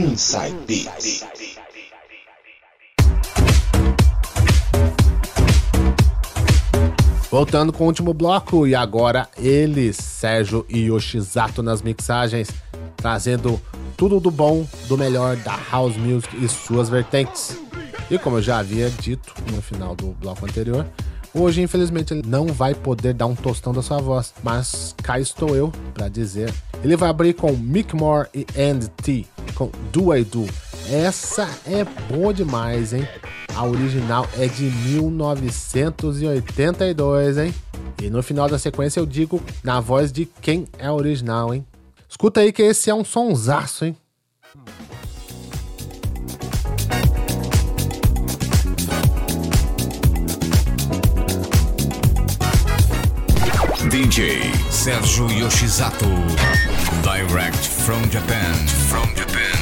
Inside Beats. Voltando com o último bloco, e agora eles, Sérgio e Yoshizato nas mixagens, trazendo tudo do bom, do melhor da House Music e suas vertentes. E como eu já havia dito no final do bloco anterior, hoje infelizmente ele não vai poder dar um tostão da sua voz, mas cá estou eu para dizer. Ele vai abrir com Mick Moore e And T, com Do I Do. Essa é boa demais, hein? A original é de 1982, hein? E no final da sequência eu digo na voz de quem é original, hein? Escuta aí que esse é um sonsaço, hein? DJ Sérgio Yoshizato. Direct from Japan. From Japan.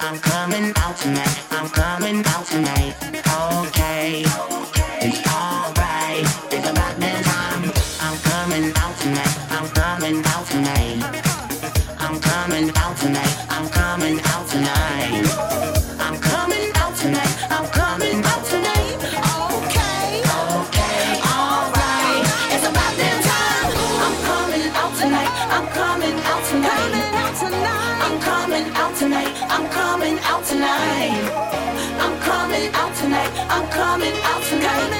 I'm coming out tonight. I'm coming out tonight. Okay. I'm coming out tonight.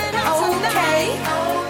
Okay.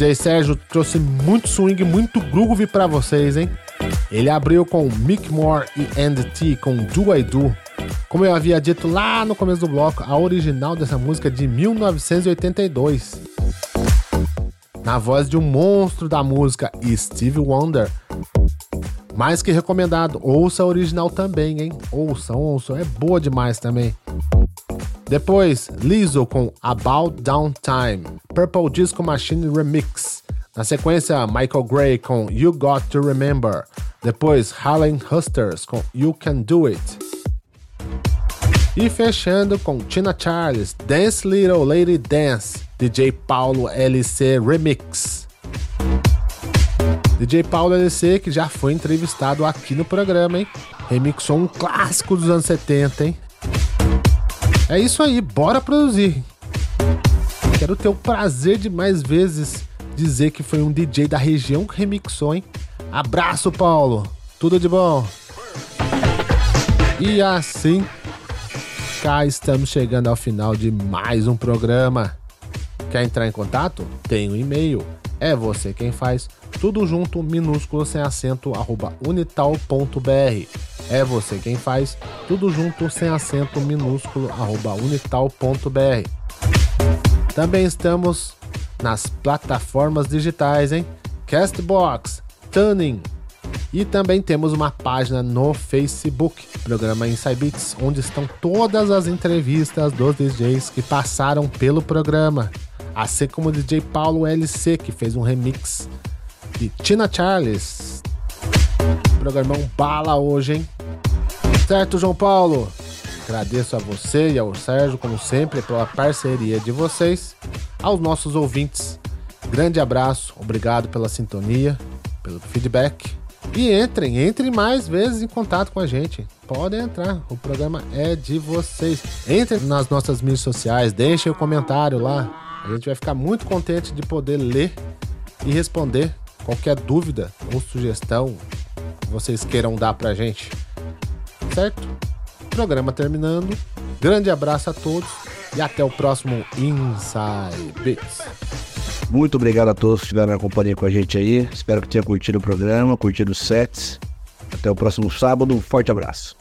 DJ Sérgio trouxe muito swing, muito groove pra vocês, hein? Ele abriu com Mick Moore e Andy T com Do I Do. Como eu havia dito lá no começo do bloco, a original dessa música é de 1982. Na voz de um monstro da música, Steve Wonder. Mais que recomendado, ouça a original também, hein? Ouçam, ouçam, é boa demais também. Depois, Lizzo com About Downtime, Purple Disco Machine Remix. Na sequência, Michael Gray com You Got to Remember. Depois, Harlem Husters com You Can Do It. E fechando com Tina Charles, Dance Little Lady Dance, DJ Paulo LC Remix. DJ Paulo LC que já foi entrevistado aqui no programa, hein? Remixou um clássico dos anos 70, hein? É isso aí, bora produzir. Quero ter o prazer de mais vezes dizer que foi um DJ da região que remixou, hein? Abraço, Paulo. Tudo de bom. E assim, cá estamos chegando ao final de mais um programa. Quer entrar em contato? Tem um e-mail. É você quem faz. Tudo junto, minúsculo, sem acento, arroba unital.br. É você quem faz. Tudo junto, sem acento, minúsculo, arroba unital.br. Também estamos nas plataformas digitais, hein? Castbox, Tuning. E também temos uma página no Facebook, programa Inside Beats, onde estão todas as entrevistas dos DJs que passaram pelo programa, assim como o DJ Paulo LC, que fez um remix de Tina Charles. Programão bala hoje, hein? Certo, João Paulo? Agradeço a você e ao Sérgio, como sempre, pela parceria de vocês. Aos nossos ouvintes, grande abraço, obrigado pela sintonia, pelo feedback. E entrem, entrem mais vezes em contato com a gente. Podem entrar, o programa é de vocês. Entrem nas nossas mídias sociais, deixem o comentário lá. A gente vai ficar muito contente de poder ler e responder qualquer dúvida ou sugestão que vocês queiram dar pra gente. Certo? Programa terminando. Grande abraço a todos e até o próximo Inside Beats. Muito obrigado a todos que estiveram na companhia com a gente aí. Espero que tenham curtido o programa, curtido os sets. Até o próximo sábado. Um forte abraço.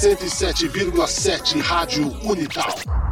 107,7 Rádio Unital.